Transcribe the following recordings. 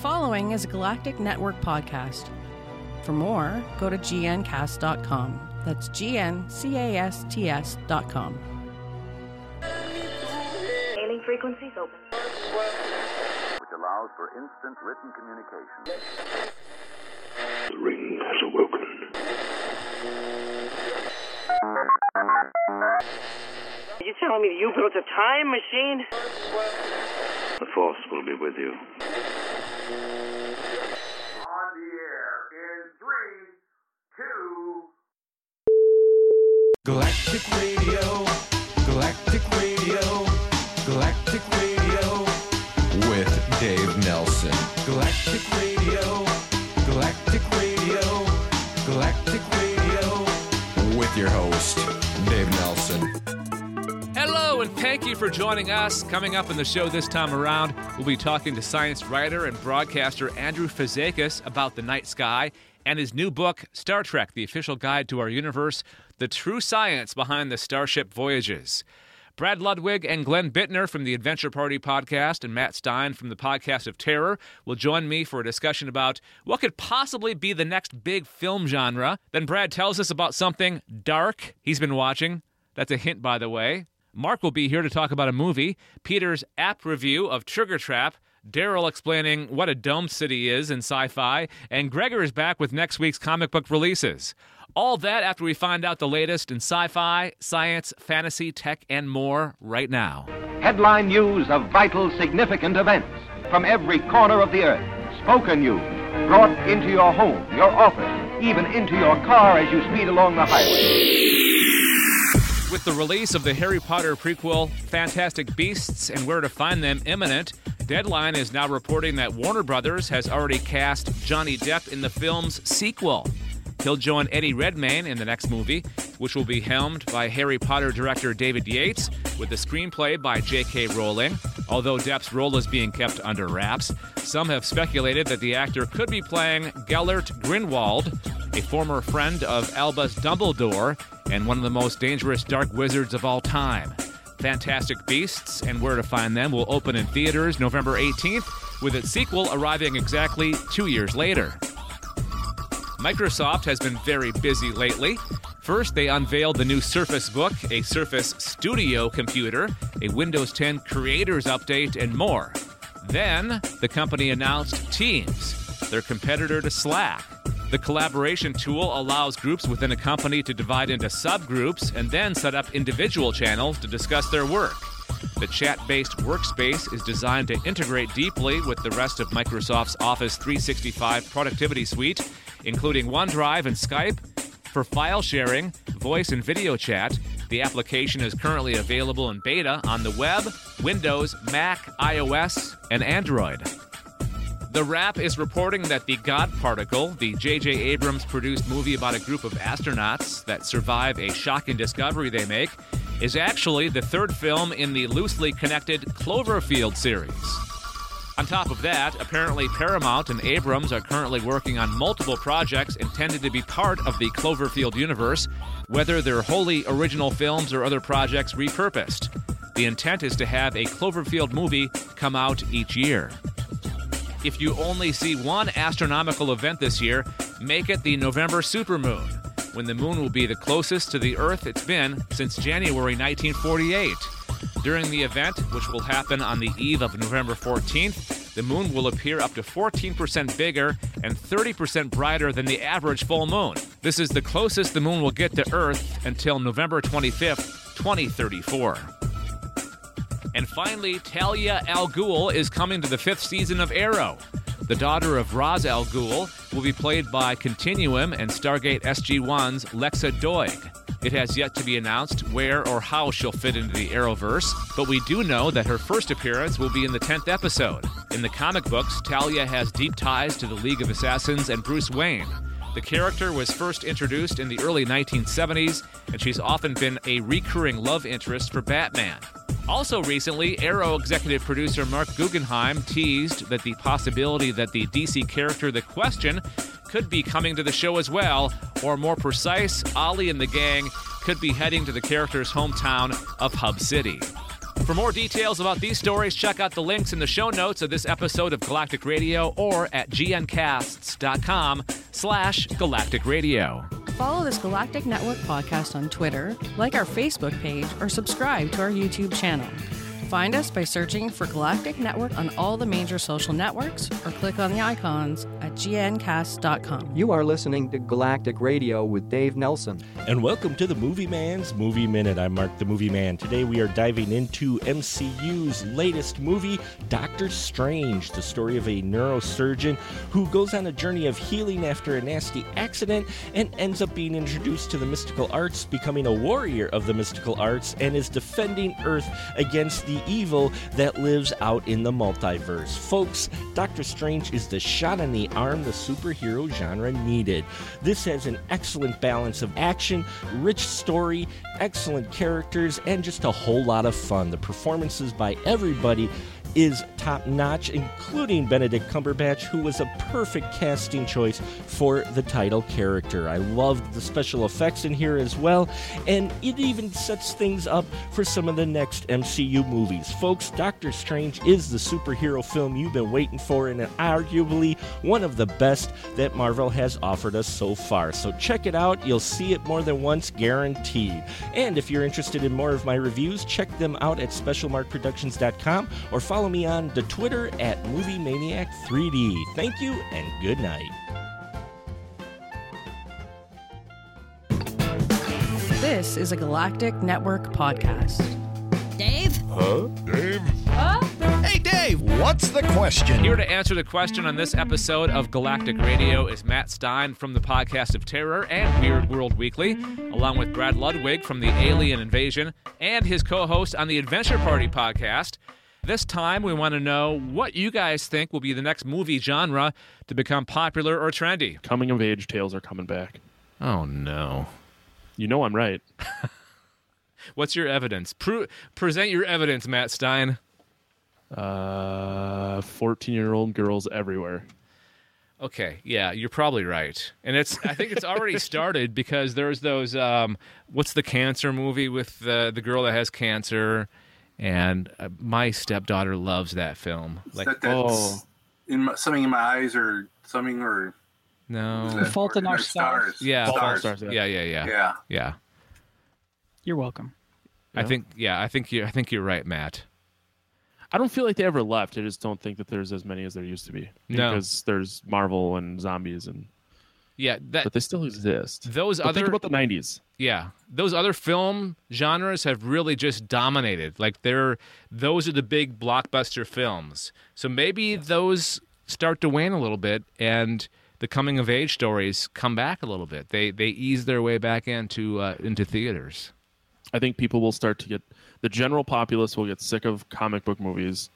following is a Galactic Network podcast. For more, go to gncast.com. That's G-N-C-A-S-T-S.com. Hailing frequencies open. which allows for instant written communication. The ring has awoken. Are you telling me you built a time machine? The Force will be with you. On the air in three, two. Galactic Radio, Galactic Radio, Galactic Radio with Dave Nelson. Galactic Radio, Galactic Radio, Galactic Radio with your host. And thank you for joining us. Coming up in the show this time around, we'll be talking to science writer and broadcaster Andrew Fazekas about the night sky and his new book, Star Trek The Official Guide to Our Universe The True Science Behind the Starship Voyages. Brad Ludwig and Glenn Bittner from the Adventure Party podcast and Matt Stein from the Podcast of Terror will join me for a discussion about what could possibly be the next big film genre. Then Brad tells us about something dark he's been watching. That's a hint, by the way. Mark will be here to talk about a movie, Peter's app review of Trigger Trap, Daryl explaining what a dome city is in sci fi, and Gregor is back with next week's comic book releases. All that after we find out the latest in sci fi, science, fantasy, tech, and more right now. Headline news of vital, significant events from every corner of the earth. Spoken news brought into your home, your office, even into your car as you speed along the highway. With the release of the Harry Potter prequel, Fantastic Beasts and Where to Find Them imminent, Deadline is now reporting that Warner Brothers has already cast Johnny Depp in the film's sequel. He'll join Eddie Redmayne in the next movie, which will be helmed by Harry Potter director David Yates, with a screenplay by J.K. Rowling. Although Depp's role is being kept under wraps, some have speculated that the actor could be playing Gellert Grindelwald, a former friend of Albus Dumbledore and one of the most dangerous dark wizards of all time. Fantastic Beasts and Where to Find Them will open in theaters November 18th, with its sequel arriving exactly two years later. Microsoft has been very busy lately. First, they unveiled the new Surface Book, a Surface Studio computer, a Windows 10 Creators Update, and more. Then, the company announced Teams, their competitor to Slack. The collaboration tool allows groups within a company to divide into subgroups and then set up individual channels to discuss their work. The chat based workspace is designed to integrate deeply with the rest of Microsoft's Office 365 productivity suite, including OneDrive and Skype. For file sharing, voice and video chat, the application is currently available in beta on the web, Windows, Mac, iOS, and Android. The Wrap is reporting that The God Particle, the J.J. Abrams produced movie about a group of astronauts that survive a shocking discovery they make, is actually the third film in the loosely connected Cloverfield series. On top of that, apparently Paramount and Abrams are currently working on multiple projects intended to be part of the Cloverfield universe, whether they're wholly original films or other projects repurposed. The intent is to have a Cloverfield movie come out each year. If you only see one astronomical event this year, make it the November supermoon, when the moon will be the closest to the Earth it's been since January 1948. During the event, which will happen on the eve of November 14th, the moon will appear up to 14% bigger and 30% brighter than the average full moon. This is the closest the moon will get to Earth until November 25th, 2034. And finally, Talia Al Ghul is coming to the fifth season of Arrow. The daughter of Ra's Al Ghul will be played by Continuum and Stargate SG-1's Lexa Doig. It has yet to be announced where or how she'll fit into the Arrowverse, but we do know that her first appearance will be in the 10th episode. In the comic books, Talia has deep ties to the League of Assassins and Bruce Wayne. The character was first introduced in the early 1970s, and she's often been a recurring love interest for Batman. Also, recently, Arrow executive producer Marc Guggenheim teased that the possibility that the DC character The Question could be coming to the show as well, or more precise, Ollie and the gang could be heading to the character's hometown of Hub City. For more details about these stories, check out the links in the show notes of this episode of Galactic Radio or at gncasts.com slash galactic radio. Follow this Galactic Network podcast on Twitter, like our Facebook page, or subscribe to our YouTube channel. Find us by searching for Galactic Network on all the major social networks or click on the icons at gncast.com. You are listening to Galactic Radio with Dave Nelson. And welcome to the Movie Man's Movie Minute. I'm Mark the Movie Man. Today we are diving into MCU's latest movie, Doctor Strange, the story of a neurosurgeon who goes on a journey of healing after a nasty accident and ends up being introduced to the mystical arts, becoming a warrior of the mystical arts, and is defending Earth against the evil that lives out in the multiverse. Folks, Doctor Strange is the shot in the arm the superhero genre needed. This has an excellent balance of action, rich story, excellent characters, and just a whole lot of fun. The performances by everybody is top notch, including Benedict Cumberbatch, who was a perfect casting choice for the title character. I loved the special effects in here as well, and it even sets things up for some of the next MCU movies. Folks, Doctor Strange is the superhero film you've been waiting for, and arguably one of the best that Marvel has offered us so far. So check it out, you'll see it more than once, guaranteed. And if you're interested in more of my reviews, check them out at specialmarkproductions.com or follow me on the Twitter at Movie Maniac 3D. Thank you and good night. This is a Galactic Network podcast. Dave? Huh? Dave? Huh? Hey, Dave, what's the question? Here to answer the question on this episode of Galactic Radio is Matt Stein from the Podcast of Terror and Weird World Weekly, along with Brad Ludwig from the Alien Invasion and his co host on the Adventure Party podcast. This time, we want to know what you guys think will be the next movie genre to become popular or trendy. Coming of age tales are coming back. Oh, no. You know I'm right. What's your evidence? Pro- present your evidence, Matt Stein. Uh, 14 year old girls everywhere. Okay, yeah, you're probably right, and it's. I think it's already started because there's those. Um, what's the cancer movie with the the girl that has cancer, and uh, my stepdaughter loves that film. Like, that, that's oh. in my, something in my eyes or something or no, is that- Fault in or Our Stars. yeah, Fault in Our stars. Stars, yeah, yeah, yeah, Yeah. yeah. You're welcome. I think, yeah, I think you, I think you're right, Matt. I don't feel like they ever left. I just don't think that there's as many as there used to be. No. Because there's Marvel and zombies and Yeah, that but they still exist. those But other think about the 90s. Yeah, those other film genres have really just dominated. Like they're those are the big blockbuster films. So maybe those start to wane a little bit, and the coming of age stories come back a little bit. They they ease their way back into uh, into theaters. I think people will start to get the general populace will get sick of comic book movies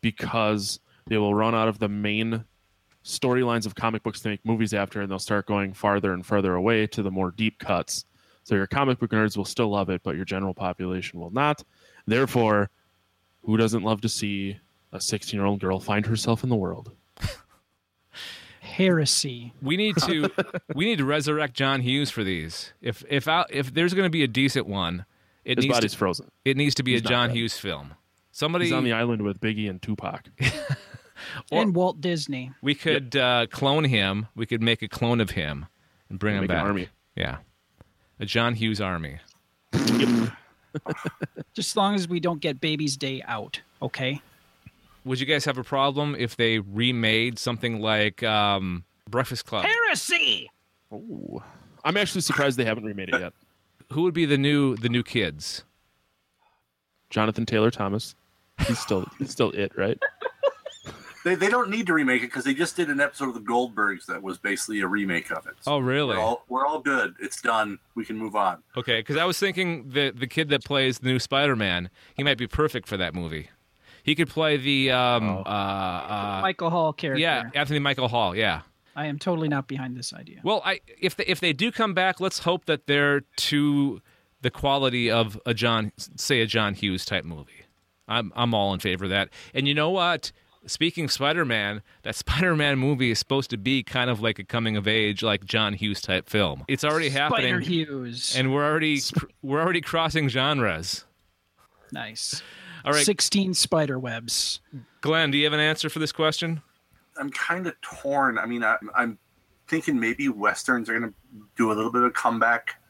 because they will run out of the main storylines of comic books to make movies after, and they'll start going farther and farther away to the more deep cuts. So your comic book nerds will still love it, but your general population will not. Therefore, who doesn't love to see a 16 year old girl find herself in the world? Heresy. We need to we need to resurrect John Hughes for these. If if I, if there's going to be a decent one, it His needs body's to, frozen. it needs to be He's a John dead. Hughes film. Somebody He's on the island with Biggie and Tupac. Or- and Walt Disney. We could uh, clone him. We could make a clone of him and bring him Make an back. army. Yeah, a John Hughes army. Just as long as we don't get Baby's Day out, okay? Would you guys have a problem if they remade something like um, Breakfast Club? Heresy! Ooh. I'm actually surprised they haven't remade it yet. Who would be the new the new kids? Jonathan Taylor Thomas. He's still he's still it, right? They, they don't need to remake it because they just did an episode of the Goldbergs that was basically a remake of it. Oh, really? We're all, we're all good. It's done. We can move on. Okay, because I was thinking the the kid that plays the new Spider Man, he might be perfect for that movie. He could play the um, Oh. uh, uh, Michael Hall character. yeah Anthony Michael Hall. Yeah. I am totally not behind this idea. Well, I if they, if they do come back, let's hope that they're to the quality of a John, say a John Hughes type movie. I'm I'm all in favor of that. And you know what? Speaking of Spider-Man, that Spider-Man movie is supposed to be kind of like a coming of age, like John Hughes type film. It's already Spider happening, Hughes. and we're already we're already crossing genres. nice. All right. 16 spider webs. Glenn, do you have an answer for this question? I'm kind of torn. I mean, I, I'm thinking maybe westerns are going to do a little bit of a comeback.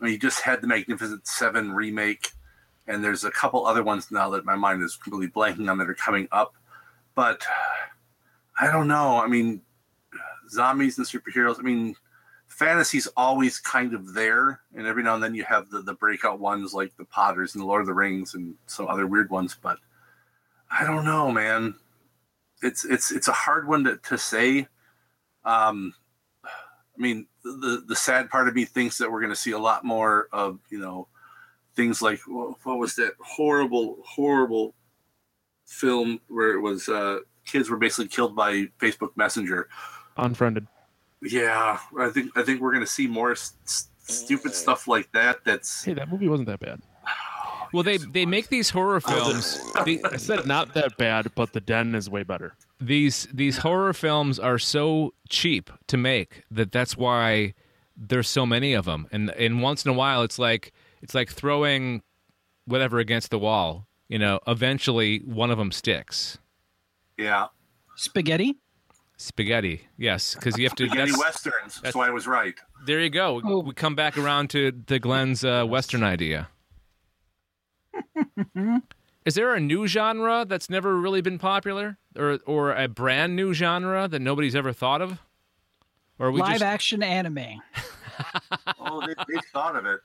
I mean, you just had the Magnificent Seven remake, and there's a couple other ones now that my mind is completely blanking on that are coming up. But I don't know. I mean, zombies and superheroes. I mean, fantasy's always kind of there, and every now and then you have the, the breakout ones like the Potters and the Lord of the Rings and some other weird ones. But I don't know, man. It's it's it's a hard one to, to say. Um, I mean, the the sad part of me thinks that we're going to see a lot more of you know things like what was that horrible horrible film where it was uh, kids were basically killed by Facebook Messenger. Unfriended. Yeah, I think I think we're going to see more s- s- stupid stuff like that. That's Hey, that movie wasn't that bad. Well, they they make these horror films. the- I said not that bad, but The Den is way better. these these horror films are so cheap to make that that's why there's so many of them and and once in a while it's like it's like throwing whatever against the wall you know eventually one of them sticks yeah. Spaghetti? spaghetti yes because you have to Spaghetti that's, westerns. That's why I was right. there you go Oh. we come back around to the glenn's uh, western idea is there a new genre that's never really been popular or or a brand new genre that nobody's ever thought of or are we Live just action anime. Oh, they, they thought of it.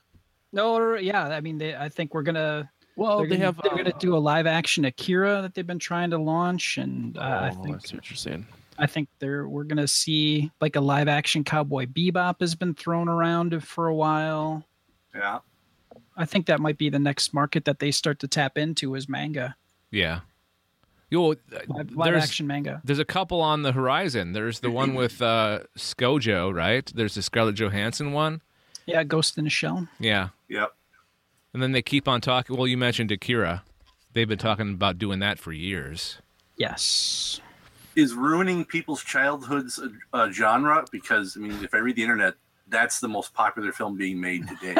No, or- yeah, I mean, they, I think we're gonna. Well, they're they gonna, have, They're uh, gonna do a live action Akira that they've been trying to launch, and uh, I Oh, think I see what you're. I think they're we're gonna see like a live action Cowboy Bebop has been thrown around for a while. Yeah. I think that might be the next market that they start to tap into is manga, Yeah. Yo, uh, live, live there's, action manga. there's a couple on the horizon. There's the one with uh, ScarJo, right? There's the Scarlett Johansson one. Yeah, Ghost in a Shell. Yeah. Yep. And then they keep on talking. Well, you mentioned Akira. They've been talking about doing that for years. Yes. Is ruining people's childhoods a, a genre? Because I mean, if I read the internet, that's the most popular film being made today.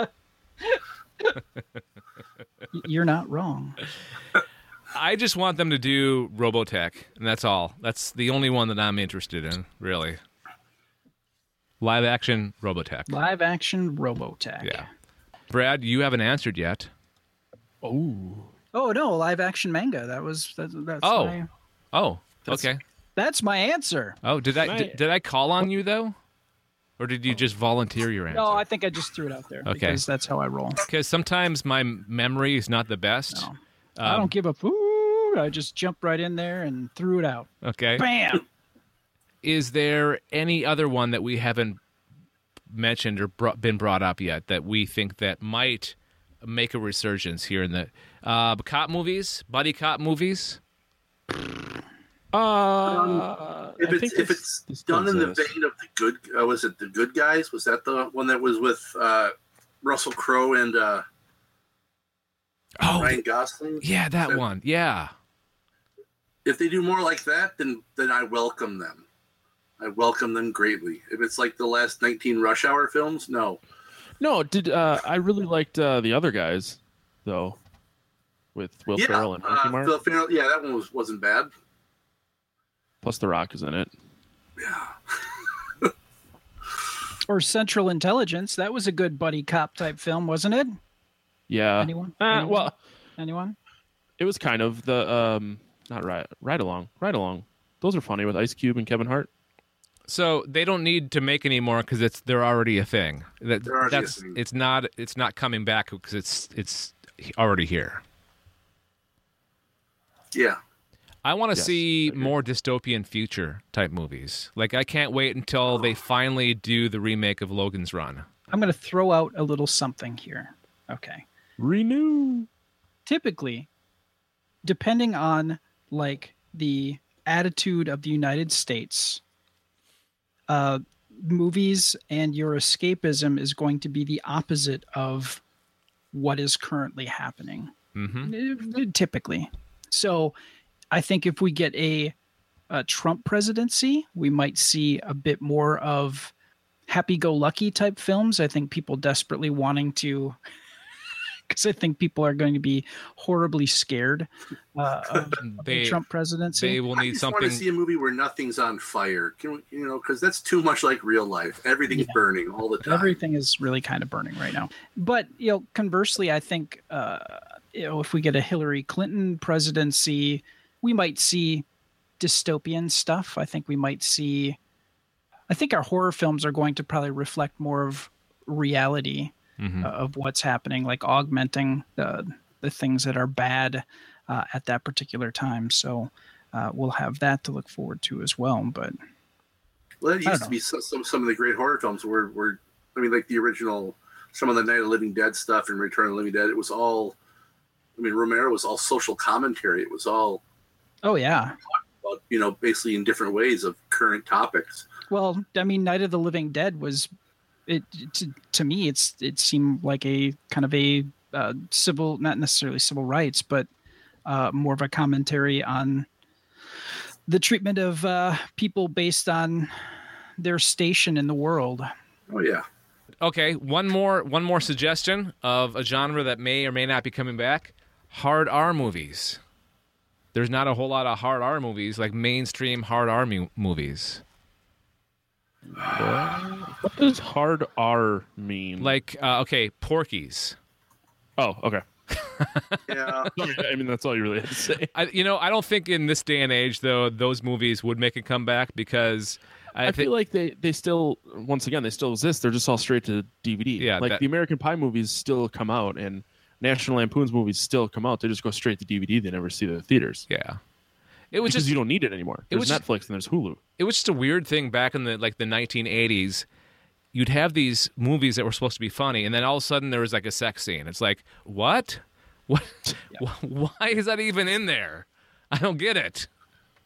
You're not wrong. I just want them to do Robotech, and that's all. That's the only one that I'm interested in, really. Live action Robotech. Live action Robotech. Yeah. Brad, you haven't answered yet. Oh. Oh no, live action manga. That was that, that's Oh. my, Oh, That's- okay. that's my answer. Oh, did I Can did, did I call on you though, or did you just volunteer your answer? No, I think I just threw it out there Okay. because that's how I roll. Because sometimes my memory is not the best. No. I Um, don't give a food. I just jumped right in there and threw it out. Okay. Bam. Is there any other one that we haven't mentioned or brought, been brought up yet that we think that might make a resurgence here in the uh, cop movies, buddy cop movies? Uh, if I it's think if this- it's this done in the vein of the good, uh, was it the Good Guys? Was that the one that was with uh, Russell Crowe and uh, Oh, Ryan Gosling? yeah, that So one. Yeah. If they do more like that, then then I welcome them. I welcome them greatly. If it's like the last 19 Rush Hour films, no. No, did uh, I really liked uh, the other guys though, with Will yeah, Ferrell and Marky uh, Mark. Phil Ferrell, yeah, that one was wasn't bad. Plus, The Rock is in it. Yeah. or Central Intelligence. That was a good buddy cop type film, wasn't it? Yeah. Anyone? Uh, Anyone? well, Anyone? it was kind of the um, not right, right along, right along. Those are funny with Ice Cube and Kevin Hart. So they don't need to make any more because it's they're already a thing. That They're already a that's thing. it's not it's not coming back because it's it's already here. Yeah. I want to Yes, see more dystopian future type movies. Like I can't wait until they finally do the remake of Logan's Run. I'm going to throw out a little something here. Okay. Renew. Typically, depending on like the attitude of the United States, uh, movies and your escapism is going to be the opposite of what is currently happening. Mm-hmm. Uh, Typically. So I think if we get a, a Trump presidency, we might see a bit more of happy go lucky type films. I think people desperately wanting to because I think people are going to be horribly scared uh, of They- the Trump presidency. They will I need just want to see a movie where nothing's on fire. Can we, you know, because that's too much like real life. Everything's Yeah. burning all the time. Everything is really kind of burning right now. But you know, conversely, I think uh, you know if we get a Hillary Clinton presidency, we might see dystopian stuff. I think we might see. I think our horror films are going to probably reflect more of reality Mhm. uh, of what's happening, like augmenting the the things that are bad uh, at that particular time. So uh, we'll have that to look forward to as well. But Well, it used to be some, some some of the great horror films were were I mean like the original some of the Night of the Living Dead stuff and Return of the Living Dead. It was all I mean Romero was all social commentary. It was all oh yeah, about, you know basically in different ways of current topics. Well, I mean, Night of the Living Dead was it to, to me. It's it seemed like a kind of a uh, civil, not necessarily civil rights, but uh, more of a commentary on the treatment of uh, people based on their station in the world. Oh yeah. Okay, one more one more suggestion of a genre that may or may not be coming back: hard R movies. There's not a whole lot of hard R movies, like mainstream hard R mu- movies. What does hard R mean? Like, uh, okay, Porky's. Oh, okay. Yeah. I mean, that's all you really have to say. I, you know, I don't think in this day and age, though, those movies would make a comeback because I, I, think feel like they, they still once again they still exist. They're just all straight to DVD. Yeah, like that- the American Pie movies still come out, and National Lampoon's movies still come out. They just go straight to DVD. They never see the theaters. Yeah, it was because just you don't need it anymore. it was- Netflix and there's Hulu. It was just a weird thing back in the like the 1980s. You'd have these movies that were supposed to be funny, and then all of a sudden there was like a sex scene. It's like, what? What? Why is that even in there? I don't get it.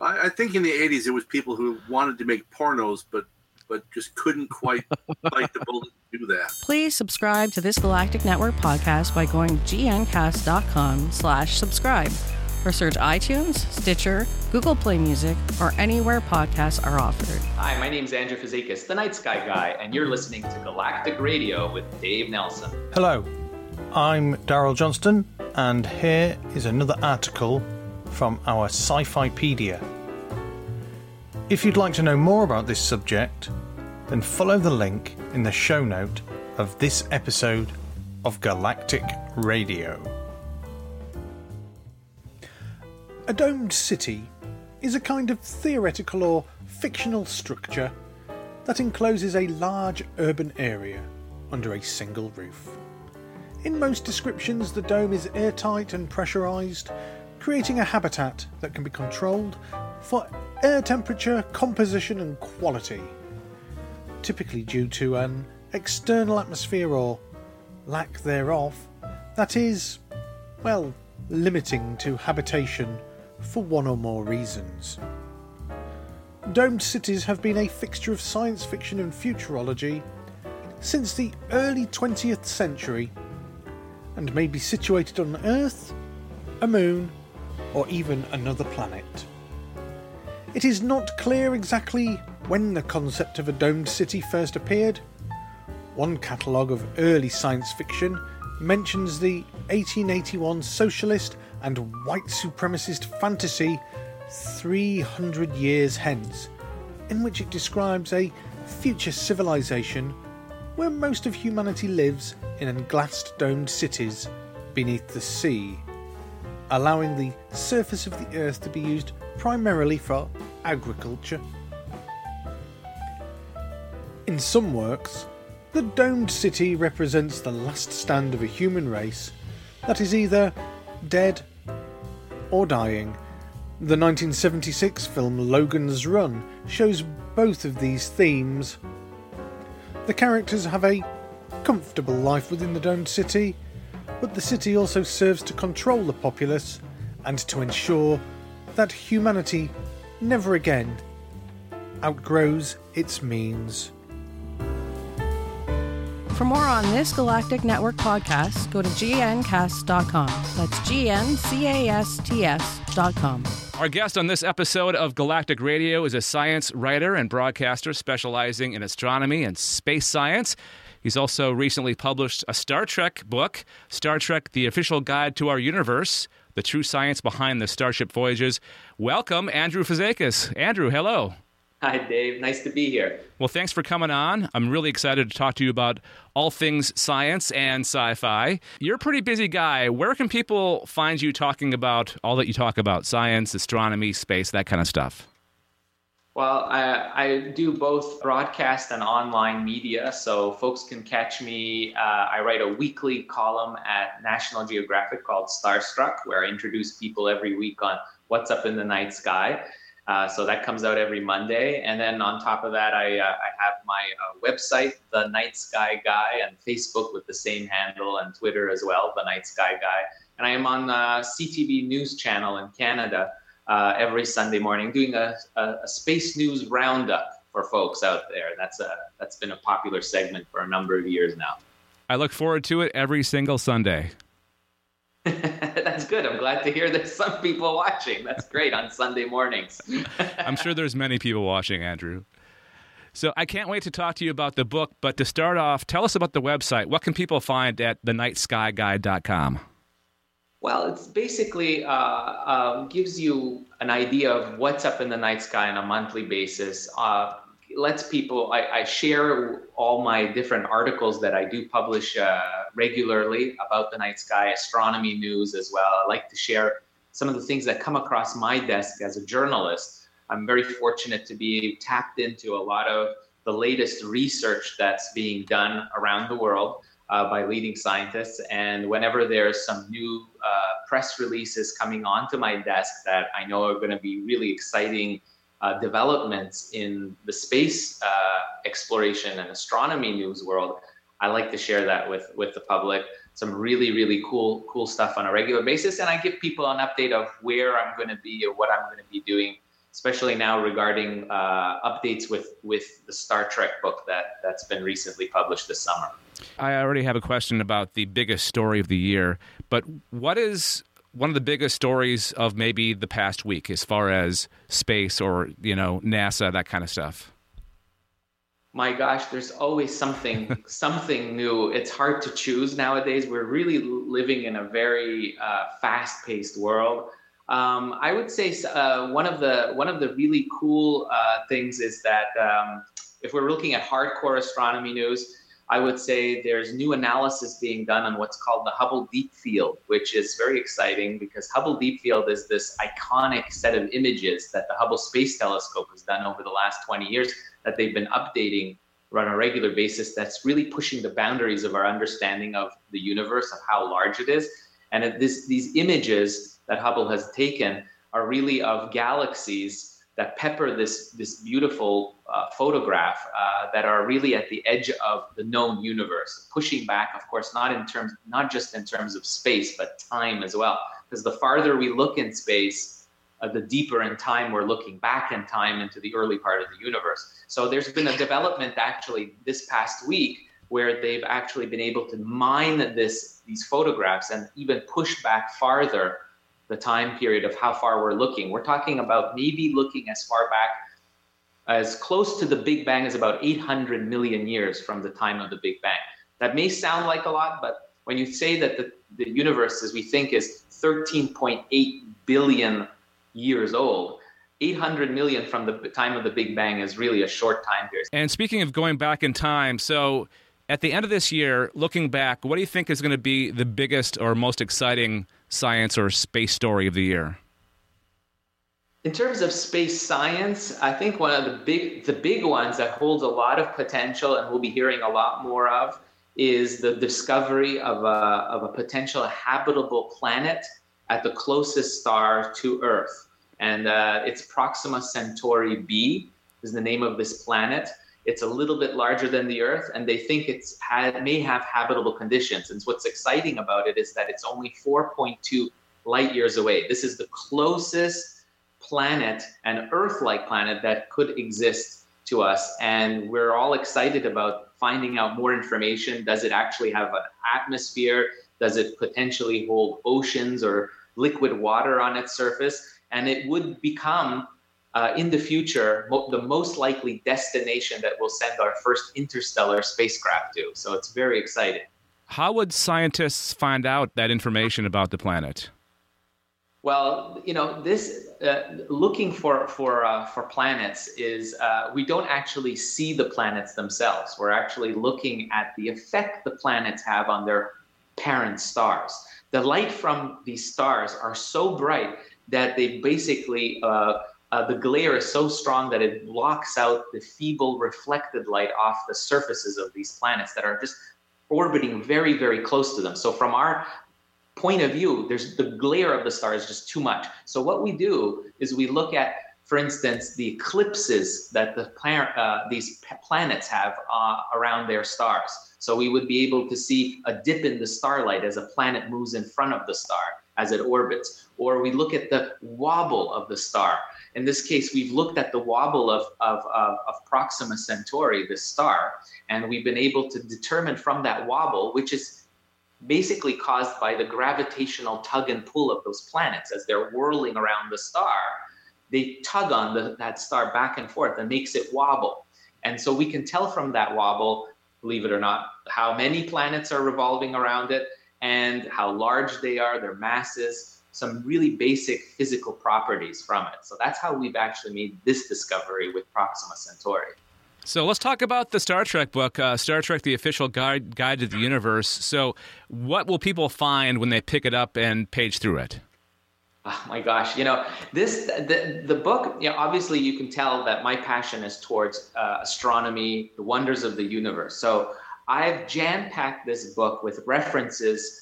I, I think in the '80s it was people who wanted to make pornos, but but just couldn't quite bite the bullet to do that. Please subscribe to this Galactic Network podcast by going to gncast.com slash subscribe or search iTunes, Stitcher, Google Play Music, or anywhere podcasts are offered. Hi, my name is Andrew Fazekas, the Night Sky Guy, and you're listening to Galactic Radio with Dave Nelson. Hello, I'm Daryl Johnston, and here is another article from our Sci Fipedia. If you'd like to know more about this subject, then follow the link in the show note of this episode of Galactic Radio. A domed city is a kind of theoretical or fictional structure that encloses a large urban area under a single roof. In most descriptions, the dome is airtight and pressurized, creating a habitat that can be controlled for air temperature, composition, and quality, typically due to an external atmosphere or lack thereof that is, well, limiting to habitation for one or more reasons. Domed cities have been a fixture of science fiction and futurology since the early 20th century and may be situated on Earth, a moon, or even another planet. It is not clear exactly when the concept of a domed city first appeared. One catalogue of early science fiction mentions the 1881 socialist and white supremacist fantasy 300 years hence, in which it describes a future civilization where most of humanity lives in glassed domed cities beneath the sea, allowing the surface of the earth to be used primarily for agriculture. In some works, the domed city represents the last stand of a human race that is either dead or dying. The 1976 film Logan's Run shows both of these themes. The characters have a comfortable life within the domed city, but the city also serves to control the populace and to ensure that humanity never again outgrows its means. For more on this Galactic Network podcast, go to gncast.com. That's G-N-C-A-S-T-S.com. Our guest on this episode of Galactic Radio is a science writer and broadcaster specializing in astronomy and space science. He's also recently published a Star Trek book, Star Trek The Official Guide to Our Universe The True Science Behind the Starship Voyages. Welcome, Andrew Fazekas. Andrew, hello. Hi, Dave. Nice to be here. Well, thanks for coming on. I'm really excited to talk to you about all things science and sci fi. You're a pretty busy guy. Where can people find you talking about all that you talk about science, astronomy, space, that kind of stuff? Well, I, I, do both broadcast and online media, so folks can catch me. Uh, I write a weekly column at National Geographic called Starstruck, where I introduce people every week on what's up in the night sky. Uh, so that comes out every Monday. And then on top of that, I, uh, I have my uh, website, The Night Sky Guy, and Facebook with the same handle, and Twitter as well, The Night Sky Guy. And I am on the CTV News Channel in Canada uh, every Sunday morning, doing a, a, a, space news roundup for folks out there. That's a that's been a popular segment for a number of years now. I look forward to it every single Sunday. good. I'm glad to hear there's some people watching. That's great on Sunday mornings. I'm sure there's many people watching, Andrew. So I can't wait to talk to you about the book. But to start off, tell us about the website. What can people find at thenightskyguy.com? Well, it's basically uh, uh, gives you an idea of what's up in the night sky on a monthly basis. Uh, lets people. I, I, share all my different articles that I do publish uh, regularly about the night sky, astronomy news as well. I like to share some of the things that come across my desk as a journalist. I'm very fortunate to be tapped into a lot of the latest research that's being done around the world uh, by leading scientists. And whenever there's some new uh, press releases coming onto my desk that I know are going to be really exciting uh, developments in the space uh, exploration and astronomy news world, I like to share that with with the public. Some really really cool cool stuff on a regular basis, and I give people an update of where I'm going to be or what I'm going to be doing especially now regarding uh, updates with with the Star Trek book that that's been recently published this summer. I already have a question about the biggest story of the year, but what is one of the biggest stories of maybe the past week as far as space or you know NASA that kind of stuff? My gosh, there's always something something new. It's hard to choose nowadays. We're really living in a very uh, fast-paced world. Um, I would say uh, one of the one of the really cool uh, things is that um, if we're looking at hardcore astronomy news, I would say there's new analysis being done on what's called the Hubble Deep Field, which is very exciting because Hubble Deep Field is this iconic set of images that the Hubble Space Telescope has done over the last 20 years that they've been updating on a regular basis. That's really pushing the boundaries of our understanding of the universe, of how large it is. And this, these images that Hubble has taken are really of galaxies that pepper this, this beautiful uh, photograph uh, that are really at the edge of the known universe, pushing back, of course, not in terms, not just in terms of space, but time as well. Because the farther we look in space, uh, the deeper in time we're looking back in time into the early part of the universe. So there's been a development actually this past week where they've actually been able to mine this these photographs and even push back farther the time period of how far we're looking. We're talking about maybe looking as far back as close to the Big Bang as about 800 million years from the time of the Big Bang. That may sound like a lot, but when you say that the, the universe, as we think, is 13.8 billion years old, 800 million from the time of the Big Bang is really a short time period. And speaking of going back in time, so at the end of this year, looking back, what do you think is going to be the biggest or most exciting science or space story of the year? In terms of space science, I think one of the big the big ones that holds a lot of potential and we'll be hearing a lot more of is the discovery of a, of a potential habitable planet at the closest star to Earth. And uh, it's Proxima Centauri b is the name of this planet. It's a little bit larger than the Earth, and they think it's had, may have habitable conditions. And what's exciting about it is that it's only 4.2 light years away. This is the closest planet, an Earth-like planet that could exist to us, and we're all excited about finding out more information. Does it actually have an atmosphere? Does it potentially hold oceans or liquid water on its surface? And it would become uh, in the future mo- the most likely destination that we'll send our first interstellar spacecraft to. So it's very exciting. How would scientists find out that information about the planet? Well, you know, this uh, looking for for uh, for planets is uh, we don't actually see the planets themselves. We're actually looking at the effect the planets have on their parent stars. The light from these stars are so bright that they basically uh, the glare is so strong that it blocks out the feeble reflected light off the surfaces of these planets that are just orbiting very very close to them. So from our point of view, there's the glare of the star is just too much. So what we do is we look at, for instance, the eclipses that the uh, these planets have uh, around their stars. So we would be able to see a dip in the starlight as a planet moves in front of the star as it orbits. Or we look at the wobble of the star. In this case, we've looked at the wobble of, of, of, of Proxima Centauri, the star, and we've been able to determine from that wobble, which is basically caused by the gravitational tug and pull of those planets as they're whirling around the star. They tug on the, that star back and forth and makes it wobble. And so we can tell from that wobble, believe it or not, how many planets are revolving around it and how large they are, their masses, some really basic physical properties from it. So that's how we've actually made this discovery with Proxima Centauri. So let's talk about the Star Trek book, uh, Star Trek: The Official Guide Guide to the Universe. So, what will people find when they pick it up and page through it? Oh my gosh, you know this the the book. You know, obviously you can tell that my passion is towards uh, astronomy, the wonders of the universe. So I've jam packed this book with references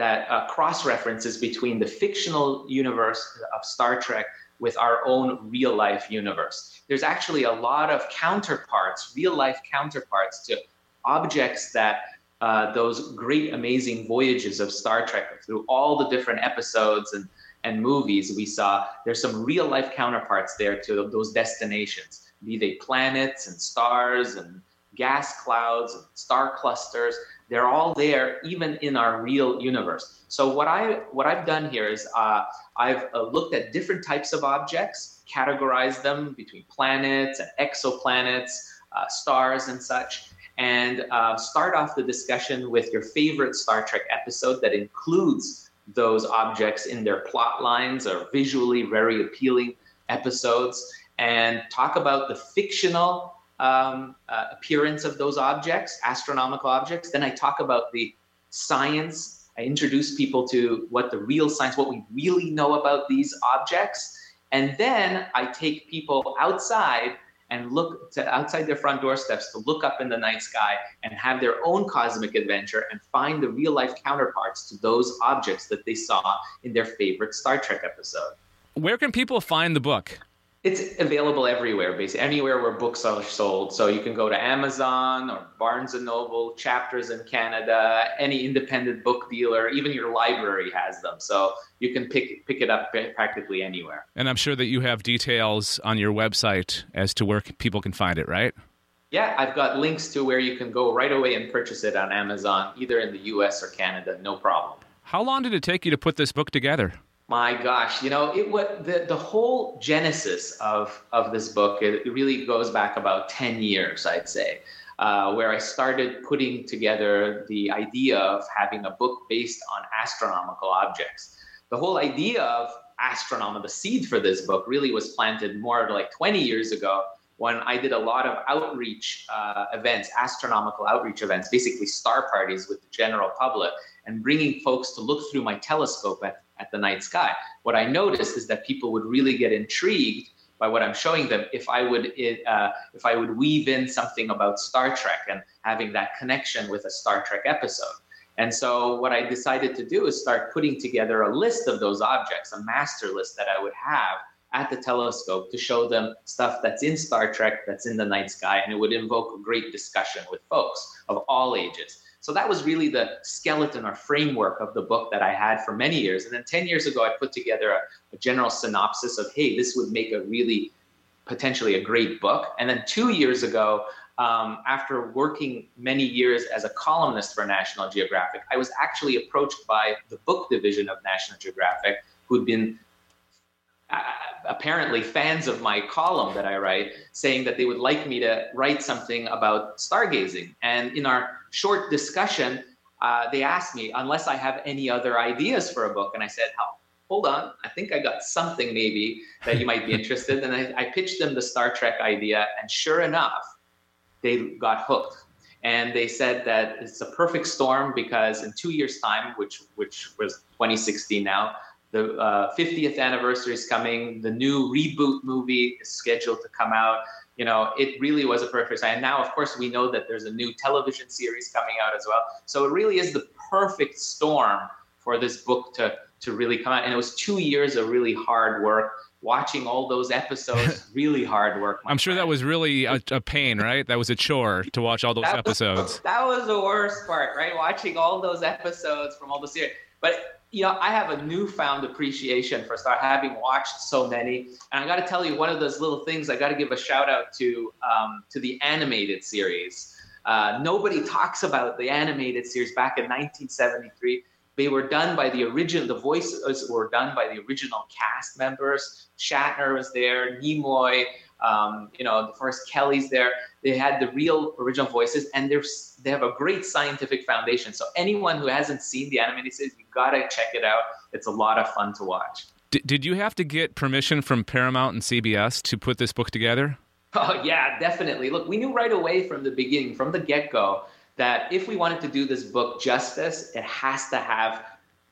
that uh, cross references between the fictional universe of Star Trek with our own real life universe. There's actually a lot of counterparts, real life counterparts to objects that uh, those great, amazing voyages of Star Trek through all the different episodes and, and movies we saw. There's some real life counterparts there to those destinations, be they planets and stars and gas clouds and star clusters. They're all there, even in our real universe. So what I what I've done here is uh, I've uh, looked at different types of objects, categorized them between planets and exoplanets, uh, stars and such, and uh, start off the discussion with your favorite Star Trek episode that includes those objects in their plot lines or visually very appealing episodes, and talk about the fictional um, uh, appearance of those objects, astronomical objects. Then I talk about the science. I introduce people to what the real science, what we really know about these objects. And then I take people outside and look to outside their front doorsteps to look up in the night sky and have their own cosmic adventure and find the real life counterparts to those objects that they saw in their favorite Star Trek episode. Where can people find the book? It's available everywhere, basically anywhere where books are sold. So you can go to Amazon or Barnes and Noble, Chapters in Canada, any independent book dealer, even your library has them. So you can pick pick it up practically anywhere. And I'm sure that you have details on your website as to where people can find it, right? Yeah, I've got links to where you can go right away and purchase it on Amazon, either in the US or Canada, no problem. How long did it take you to put this book together? My gosh, you know, it what the the whole genesis of of this book it, it really goes back about ten years, I'd say, uh, where I started putting together the idea of having a book based on astronomical objects. The whole idea of astronomy, the seed for this book, really was planted more like 20 years ago when I did a lot of outreach uh, events, astronomical outreach events, basically star parties with the general public, and bringing folks to look through my telescope at at the night sky. What I noticed is that people would really get intrigued by what I'm showing them if I would uh, if I would weave in something about Star Trek and having that connection with a Star Trek episode. And so what I decided to do is start putting together a list of those objects, a master list that I would have at the telescope to show them stuff that's in Star Trek, that's in the night sky, and it would invoke a great discussion with folks of all ages. So that was really the skeleton or framework of the book that I had for many years. And then 10 years ago, I put together a, a general synopsis of, hey, this would make a really potentially a great book. And then two years ago, um, after working many years as a columnist for National Geographic, I was actually approached by the book division of National Geographic, who'd been uh, apparently fans of my column that I write, saying that they would like me to write something about stargazing. And in our short discussion, uh, they asked me, unless I have any other ideas for a book. And I said, hold on, I think I got something maybe that you might be interested. And I, I pitched them the Star Trek idea. And sure enough, they got hooked. And they said that it's a perfect storm because in two years' time, which which was 2016 now, the uh, 50th anniversary is coming. The new reboot movie is scheduled to come out. You know, it really was a perfect time. And now, of course, we know that there's a new television series coming out as well. So it really is the perfect storm for this book to to really come out. And it was two years of really hard work. Watching all those episodes, really hard work. I'm sure that was really a, a, pain, right? That was a chore to watch all those that episodes. Was, that was the worst part, right? Watching all those episodes from all the series. But you know, I have a newfound appreciation for Star, having watched so many. And I got to tell you, one of those little things I got to give a shout out to um, to the animated series. Uh, nobody talks about the animated series back in 1973. They were done by the original. The voices were done by the original cast members. Shatner was there. Nimoy. Um, you know, DeForest Kelley's there. They had the real original voices, and there's they have a great scientific foundation. So anyone who hasn't seen the animated series, you gotta check it out. It's a lot of fun to watch. D- did you have to get permission from Paramount and CBS to put this book together? Oh yeah, definitely. Look, we knew right away from the beginning, from the get-go, that if we wanted to do this book justice, it has to have,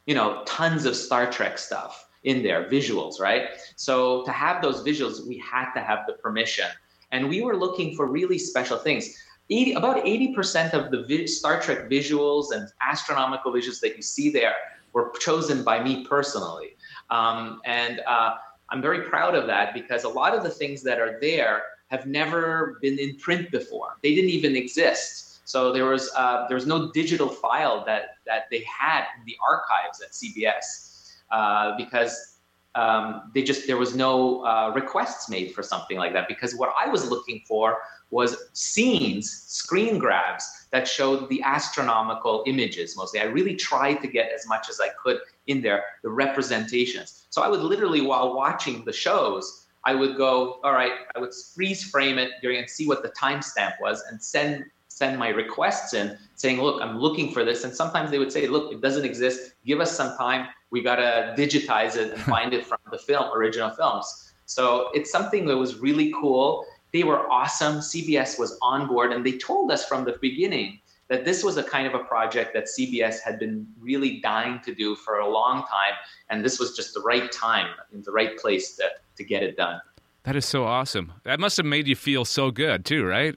you know, tons of Star Trek stuff in there, visuals, right? So to have those visuals, we had to have the permission. And we were looking for really special things. 80, about 80% of the vi- Star Trek visuals and astronomical visuals that you see there were chosen by me personally. Um, and uh, I'm very proud of that because a lot of the things that are there have never been in print before. They didn't even exist. So there was uh, there was no digital file that that they had in the archives at CBS uh, because um, they just there was no uh, requests made for something like that because what I was looking for was scenes, screen grabs that showed the astronomical images mostly. I really tried to get as much as I could in there, the representations. So I would literally, while watching the shows, I would go, all right, I would freeze frame it during and see what the timestamp was and send send my requests in saying, look, I'm looking for this. And sometimes they would say, look, it doesn't exist. Give us some time. We got to digitize it and find it from the film, original films. So it's something that was really cool. They were awesome. CBS was on board, and they told us from the beginning that this was a kind of a project that CBS had been really dying to do for a long time, and this was just the right time in the right place to, to get it done. That is so awesome. That must have made you feel so good too, right?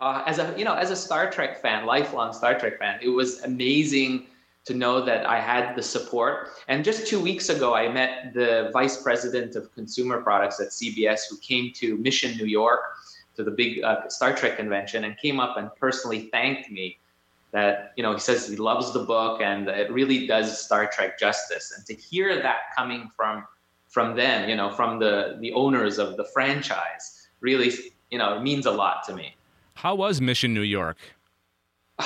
Uh, as a you know, as a Star Trek fan, lifelong Star Trek fan, it was amazing to know that I had the support. And just two weeks ago, I met the vice president of consumer products at CBS who came to Mission, New York, to the big uh, Star Trek convention, and came up and personally thanked me. That you know, he says he loves the book and it really does Star Trek justice. And to hear that coming from from them, you know, from the the owners of the franchise, really, you know, means a lot to me. How was Mission New York?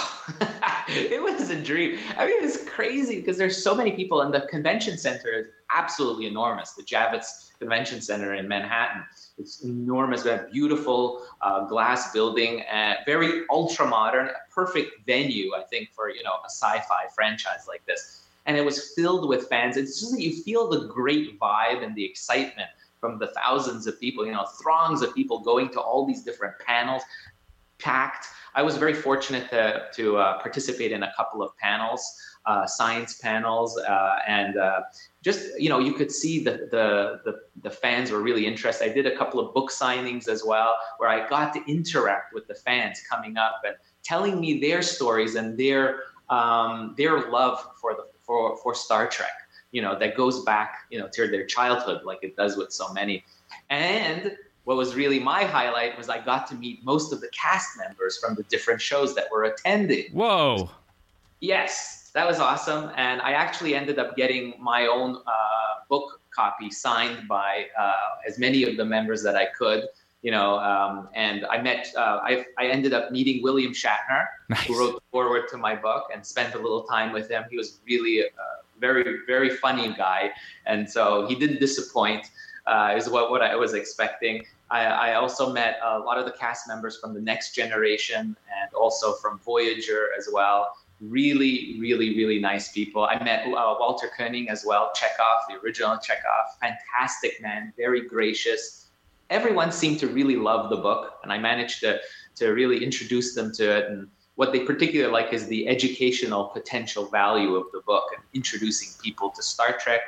it was a dream. I mean, it's crazy because there's so many people, and the convention center is absolutely enormous. The Javits Convention Center in Manhattan. It's enormous, a beautiful uh, glass building, and very ultra modern, a perfect venue, I think, for you know a sci-fi franchise like this. And it was filled with fans. It's just that you feel the great vibe and the excitement from the thousands of people, you know, throngs of people going to all these different panels, packed. I was very fortunate to, to uh, participate in a couple of panels, uh, science panels, uh, and uh, just you know you could see the, the, the the fans were really interested. I did a couple of book signings as well, where I got to interact with the fans coming up and telling me their stories and their um, their love for the for for Star Trek. You know that goes back you know to their childhood, like it does with so many, and what was really my highlight was I got to meet most of the cast members from the different shows that were attending. Whoa. Yes, that was awesome. And I actually ended up getting my own uh, book copy signed by uh, as many of the members that I could. You know, um, and I met, uh, I, I ended up meeting William Shatner, nice. who wrote the foreword to my book, and spent a little time with him. He was really a very, very funny guy. And so he didn't disappoint. Uh, is what, what I was expecting. I, I, also met a lot of the cast members from the Next Generation and also from Voyager as well. Really, really, really nice people. I met uh, Walter Koenig as well, Chekov, the original Chekov. Fantastic man, very gracious. Everyone seemed to really love the book, and I managed to to really introduce them to it. And what they particularly like is the educational potential value of the book and introducing people to Star Trek,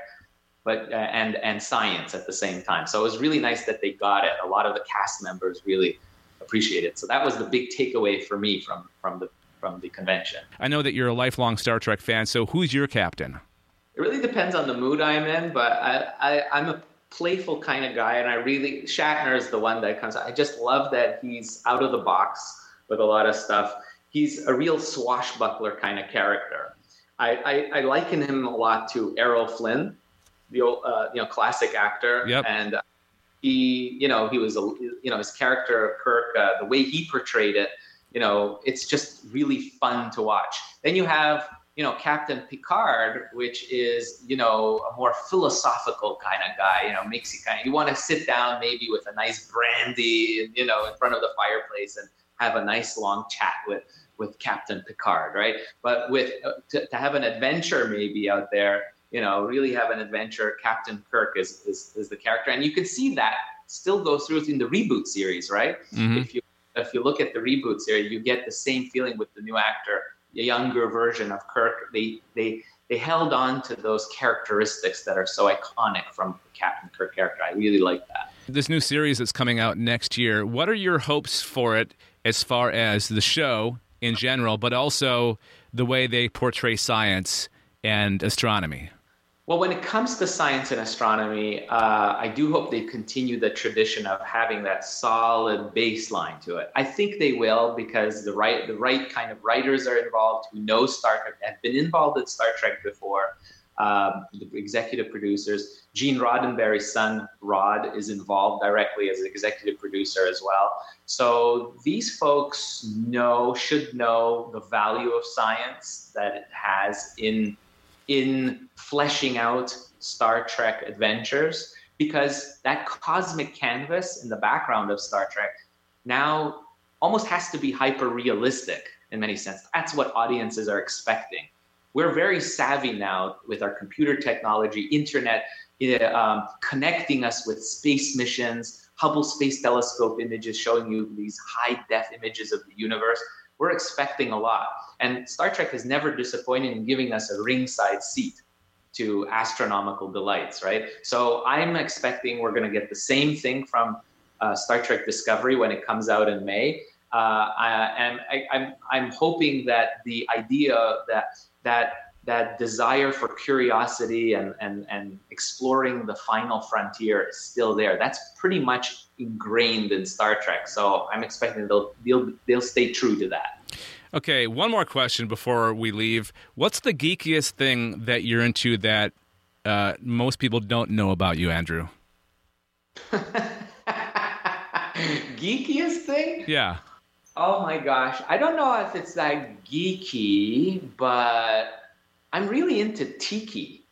but uh, and and science at the same time. So it was really nice that they got it. A lot of the cast members really appreciate it. So that was the big takeaway for me from from the from the convention. I know that you're a lifelong Star Trek fan. So who's your captain? It really depends on the mood I'm in, but I, I I'm a playful kind of guy, and I really Shatner is the one that comes. Out. I just love that he's out of the box with a lot of stuff. He's a real swashbuckler kind of character. I, I, I liken him a lot to Errol Flynn, the old uh, you know classic actor, yep. and he you know he was a you know his character of Kirk, uh, the way he portrayed it, you know, it's just really fun to watch. Then you have you know, Captain Picard, which is, you know, a more philosophical kind of guy, you know, makes you kind of, you want to sit down maybe with a nice brandy, you know, in front of the fireplace and have a nice long chat with, with Captain Picard, right? But with, uh, to, to have an adventure maybe out there, you know, really have an adventure, Captain Kirk is, is, is the character. And you can see that still goes through in the reboot series, right? Mm-hmm. If you, if you look at the reboot series, you get the same feeling with the new actor a younger version of Kirk, they they they held on to those characteristics that are so iconic from the Captain Kirk character. I really like that. This new series that's coming out next year, what are your hopes for it as far as the show in general, but also the way they portray science and astronomy? Well, when it comes to science and astronomy, uh, I do hope they continue the tradition of having that solid baseline to it. I think they will because the right the right kind of writers are involved who know Star Trek, have been involved in Star Trek before. Um, the executive producers, Gene Roddenberry's son Rod is involved directly as an executive producer as well. So these folks know should know the value of science that it has in in fleshing out Star Trek adventures because that cosmic canvas in the background of Star Trek now almost has to be hyper realistic in many sense. That's what audiences are expecting. We're very savvy now with our computer technology, internet, um, connecting us with space missions, Hubble Space Telescope images showing you these high def images of the universe we're expecting a lot. And Star Trek has never disappointed in giving us a ringside seat to astronomical delights, right? So I'm expecting we're going to get the same thing from uh, Star Trek Discovery when it comes out in May. Uh, I, and I, I'm, I'm hoping that the idea that that that desire for curiosity and, and, and exploring the final frontier is still there. That's pretty much ingrained in Star Trek. So I'm expecting they'll, they'll, they'll stay true to that. Okay, one more question before we leave. What's the geekiest thing that you're into that uh, most people don't know about you, Andrew? geekiest thing? Yeah. Oh my gosh. I don't know if it's that geeky, but I'm really into tiki.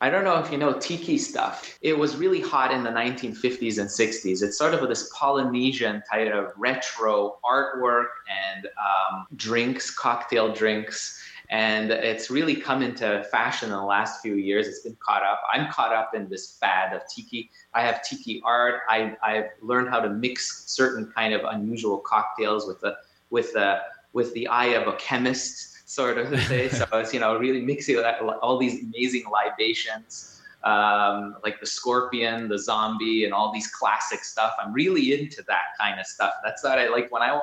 I don't know if you know tiki stuff. It was really hot in the 1950s and 60s. It's sort of this Polynesian type of retro artwork and um, drinks, cocktail drinks. And it's really come into fashion in the last few years. It's been caught up. I'm caught up in this fad of tiki. I have tiki art. I, I've learned how to mix certain kind of unusual cocktails with the with the with the eye of a chemist sort of say. so it's you know really mixing all these amazing libations, um, like the scorpion, the zombie, and all these classic stuff. I'm really into that kind of stuff. That's what I like when I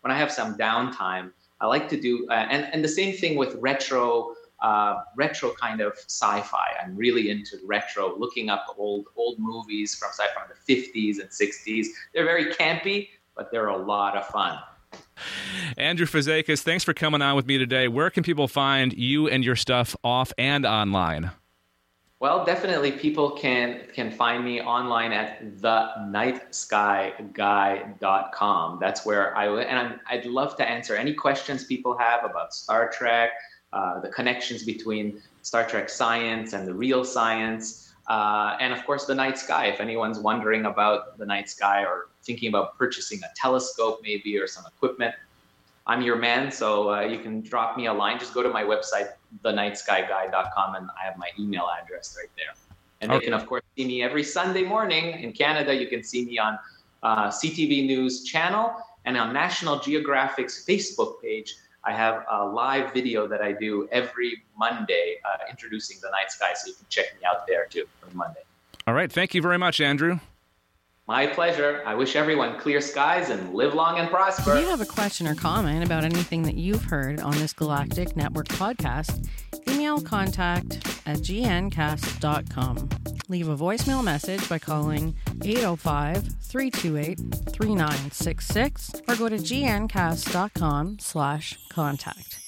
when I have some downtime. I like to do, uh, and and the same thing with retro. Uh, retro kind of sci-fi. I'm really into retro, looking up old old movies from sci-fi from the 50s and 60s. They're very campy, but they're a lot of fun. Andrew Fazekas, thanks for coming on with me today. Where can people find you and your stuff off and online? Well, definitely people can can find me online at thenightskyguy.com. That's where I and I'm, I'd love to answer any questions people have about Star Trek, uh, the connections between Star Trek science and the real science. Uh, and of course, the night sky. If anyone's wondering about the night sky or thinking about purchasing a telescope, maybe, or some equipment, I'm your man. So uh, you can drop me a line. Just go to my website, thenightskyguy.com, and I have my email address right there. And Okay. they can, of course, see me every Sunday morning in Canada. You can see me on uh, CTV News channel and on National Geographic's Facebook page. I have a live video that I do every Monday uh, introducing the night sky, so you can check me out there too on Monday. All right. Thank you very much, Andrew. My pleasure. I wish everyone clear skies and live long and prosper. If you have a question or comment about anything that you've heard on this Galactic Network podcast, email contact at gncast.com. Leave a voicemail message by calling 805 328 3966 or go to gncast.com slash contact.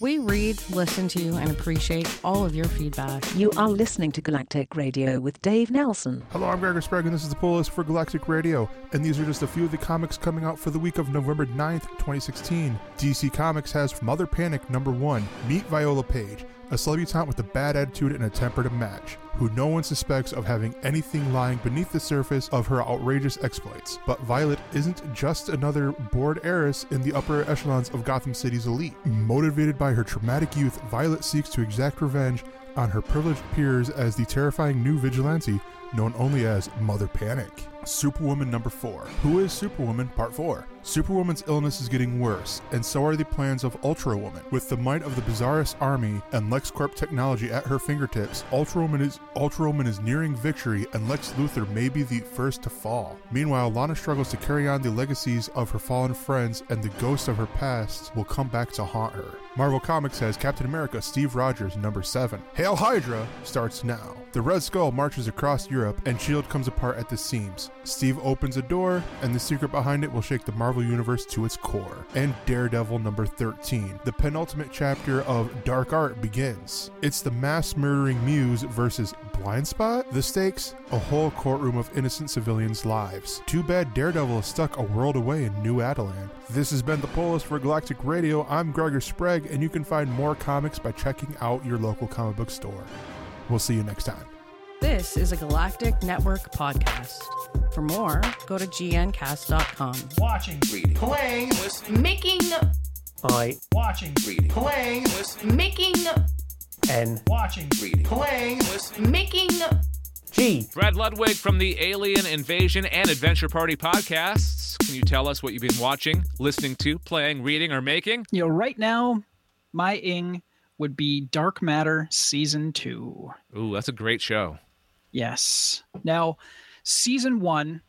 We read, listen to, and appreciate all of your feedback. You are listening to Galactic Radio with Dave Nelson. Hello, I'm Gregor Sprague, and this is the pull list for Galactic Radio. And these are just a few of the comics coming out for the week of November 9th, 2016. DC Comics has Mother Panic number one. Meet Violet Paige, a celebutante with a bad attitude and a temper to match, who no one suspects of having anything lying beneath the surface of her outrageous exploits. But Violet isn't just another bored heiress in the upper echelons of Gotham City's elite. Motivated by her traumatic youth, Violet seeks to exact revenge on her privileged peers as the terrifying new vigilante known only as Mother Panic. Superwoman number 4. Who is Superwoman? Part 4. Superwoman's illness is getting worse, and so are the plans of Ultra Woman. With the might of the Bizarrest army and LexCorp technology at her fingertips, Ultra Woman is Ultra Woman is nearing victory, and Lex Luthor may be the first to fall. Meanwhile, Lana struggles to carry on the legacies of her fallen friends, and the ghosts of her past will come back to haunt her. Marvel Comics has Captain America Steve Rogers number 7. Hail Hydra starts now. The Red Skull marches across Europe, and S.H.I.E.L.D. comes apart at the seams. Steve opens a door, and the secret behind it will shake the Marvel Universe to its core. And Daredevil number 13. The penultimate chapter of Dark Art begins. It's the mass murdering muse versus Blind Spot? The stakes? A whole courtroom of innocent civilians' lives. Too bad Daredevil is stuck a world away in New Adeland. This has been the pull list for Galactic Radio. I'm Gregor Sprague, and you can find more comics by checking out your local comic book store. We'll see you next time. This is a Galactic Network podcast. For more, go to gncast.com. Watching, reading, playing, listening, Making, I watching, reading, playing, listening, making, and watching, reading, playing, listening, making. G. Brad Ludwig from the Alien Invasion and Adventure Party podcasts. Can you tell us what you've been watching, listening to, playing, reading, or making? You know, right now, my ing would be Dark Matter season two. Ooh, that's a great show. Yes. Now, season one,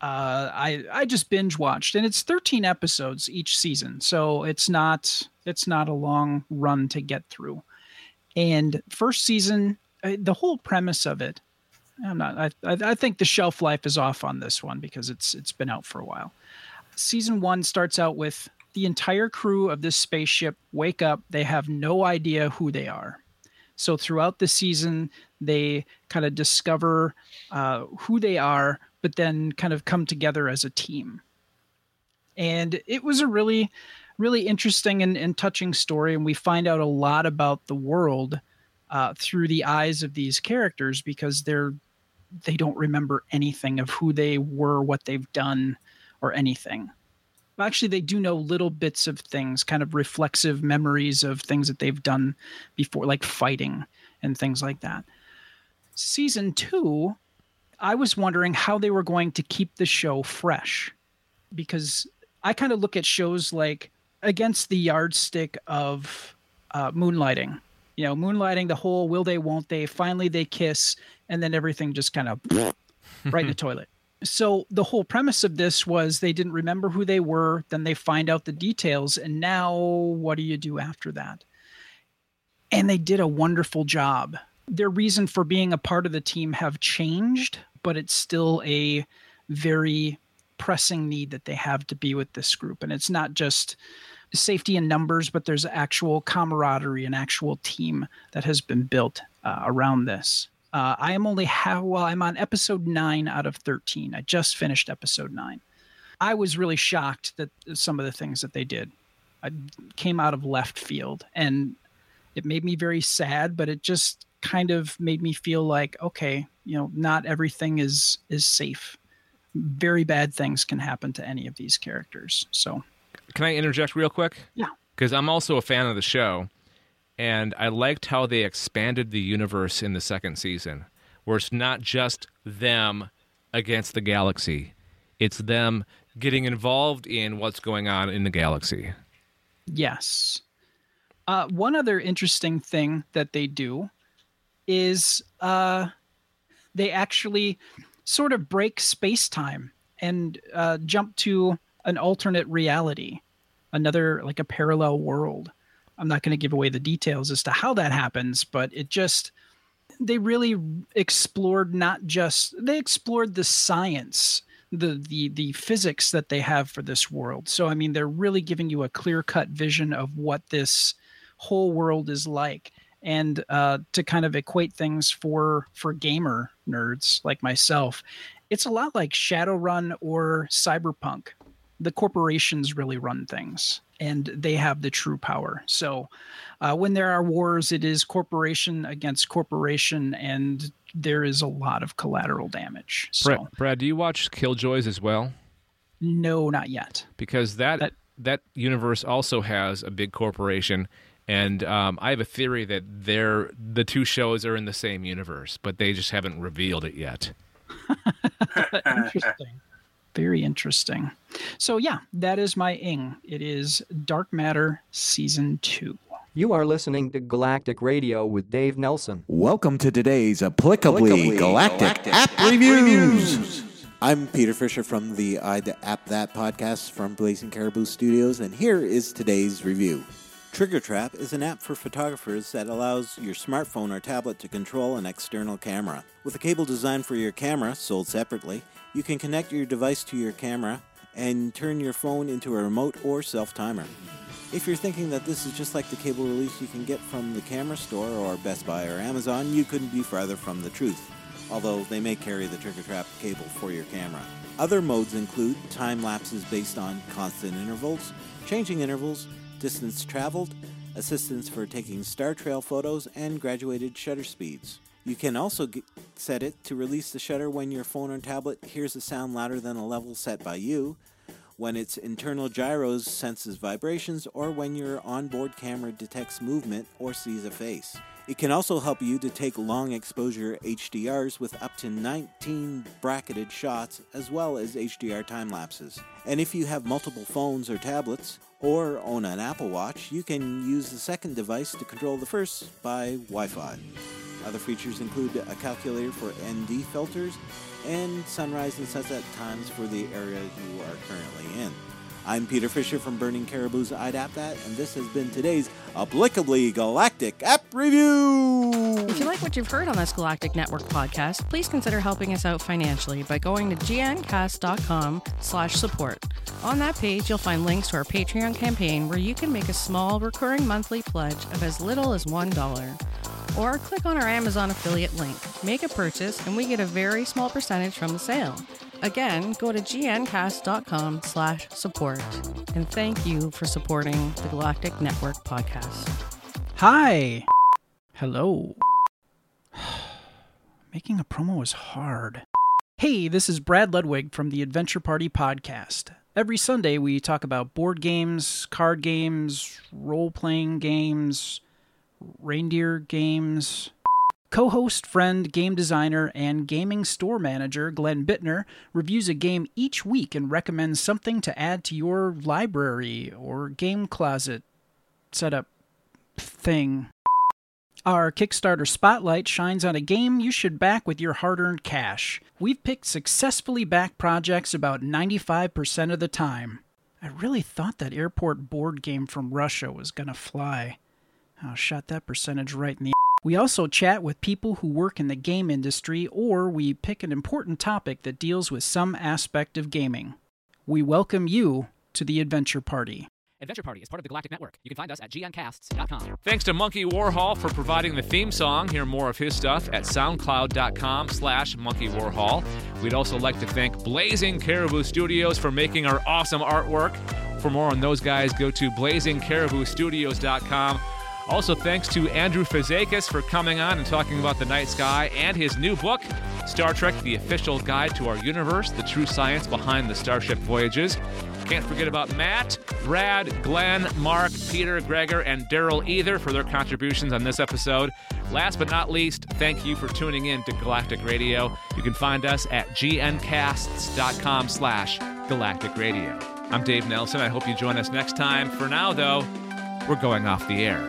uh, I I just binge watched, and it's 13 episodes each season, so it's not it's not a long run to get through. And first season, the whole premise of it, I'm not. I I I think the shelf life is off on this one because it's it's been out for a while. Season one starts out with the entire crew of this spaceship wake up. They have no idea who they are. So throughout the season, they kind of discover uh, who they are, but then kind of come together as a team. And it was a really, really interesting and, and touching story. And we find out a lot about the world uh, through the eyes of these characters because they're they don't remember anything of who they were, what they've done, or anything. Actually, they do know little bits of things, kind of reflexive memories of things that they've done before, like fighting and things like that. Season two, I was wondering how they were going to keep the show fresh because I kind of look at shows like against the yardstick of uh, moonlighting. You know, moonlighting, the whole will they, won't they, finally they kiss, and then everything just kind of right in the toilet. So the whole premise of this was they didn't remember who they were, then they find out the details, and now what do you do after that? And they did a wonderful job. Their reason for being a part of the team have changed, but it's still a very pressing need that they have to be with this group. And it's not just safety in numbers, but there's actual camaraderie and actual team that has been built uh, around this. Uh, I am only how well, I'm on episode nine out of 13. I just finished episode nine. I was really shocked that some of the things that they did I came out of left field and it made me very sad, but it just kind of made me feel like, okay, you know, not everything is is safe. Very bad things can happen to any of these characters. So Can I interject real quick? Yeah. Because I'm also a fan of the show, and I liked how they expanded the universe in the second season, where it's not just them against the galaxy, it's them getting involved in what's going on in the galaxy. Yes. Uh, one other interesting thing that they do is uh, they actually sort of break space time and uh, jump to an alternate reality, another like a parallel world. I'm not going to give away the details as to how that happens, but it just they really explored not just they explored the science the the the physics that they have for this world so i mean they're really giving you a clear cut vision of what this whole world is like and uh, to kind of equate things for for gamer nerds like myself it's a lot like shadowrun or cyberpunk. The corporations really run things and they have the true power. So uh, when there are wars it is corporation against corporation and there is a lot of collateral damage. So Brad, Brad, do you watch Killjoys as well? no not yet. Because that that, universe also has a big corporation, and um, I have a theory that they're the two shows are in the same universe, but they just haven't revealed it yet. interesting very interesting so yeah that is my ing it is dark matter season 2 You are listening to Galactic Radio with Dave Nelson. Welcome to today's Applicably, Applicably Galactic, Galactic App, App Reviews. Reviews. I'm Peter Fisher from the I the App That podcast from Blazing Caribou Studios, and here is today's review. Trigger Trap is an app for photographers that allows your smartphone or tablet to control an external camera. With a cable designed for your camera, sold separately, you can connect your device to your camera and turn your phone into a remote or self timer. If you're thinking that this is just like the cable release you can get from the camera store or Best Buy or Amazon, you couldn't be farther from the truth. Although they may carry the trigger trap cable for your camera. Other modes include time lapses based on constant intervals, changing intervals, distance traveled, assistance for taking star trail photos, and graduated shutter speeds. You can also get, set it to release the shutter when your phone or tablet hears a sound louder than a level set by you, when its internal gyros senses vibrations, or when your onboard camera detects movement or sees a face. It can also help you to take long exposure HDRs with up to 19 bracketed shots, as well as HDR time lapses. And if you have multiple phones or tablets, or own an Apple Watch, you can use the second device to control the first by Wi Fi. Other features include a calculator for ND filters and sunrise and sunset times for the area you are currently in. I'm Peter Fisher from Burning Caribou's IDAP That, and this has been today's Applicably Galactic App Review. If you like what you've heard on this Galactic Network podcast, please consider helping us out financially by going to gncast.com slash support. On that page, you'll find links to our Patreon campaign where you can make a small recurring monthly pledge of as little as $1. Or click on our Amazon affiliate link, make a purchase, and we get a very small percentage from the sale. Again, go to gncast.com slash support. And thank you for supporting the Galactic Network podcast. Hi. Hello. Making a promo is hard. Hey, this is Brad Ludwig from the Adventure Party podcast. Every Sunday we talk about board games, card games, role playing games, reindeer games. Co host, friend, game designer, and gaming store manager Glenn Bittner reviews a game each week and recommends something to add to your library or game closet setup thing. Our Kickstarter spotlight shines on a game you should back with your hard earned cash. We've picked successfully backed projects about 95% of the time. I really thought that airport board game from Russia was gonna fly. I shot that percentage right in the. We also chat with people who work in the game industry, or we pick an important topic that deals with some aspect of gaming. We welcome you to the Adventure Party. Adventure Party is part of the Galactic Network. You can find us at gncasts.com. Thanks to Monkey Warhol for providing the theme song. Hear more of his stuff at soundcloud.com slash Monkey Warhol. We'd also like to thank Blazing Caribou Studios for making our awesome artwork. For more on those guys, go to blazingcariboustudios.com. Also, thanks to Andrew Fazekas for coming on and talking about the night sky and his new book, Star Trek, the official guide to our universe, the true science behind the Starship voyages. Can't forget about Matt, Brad, Glenn, Mark, Peter, Gregor, and Daryl Either for their contributions on this episode. Last but not least, thank you for tuning in to Galactic Radio. You can find us at gncasts.com slash galactic radio. I'm Dave Nelson. I hope you join us next time. For now, though, we're going off the air.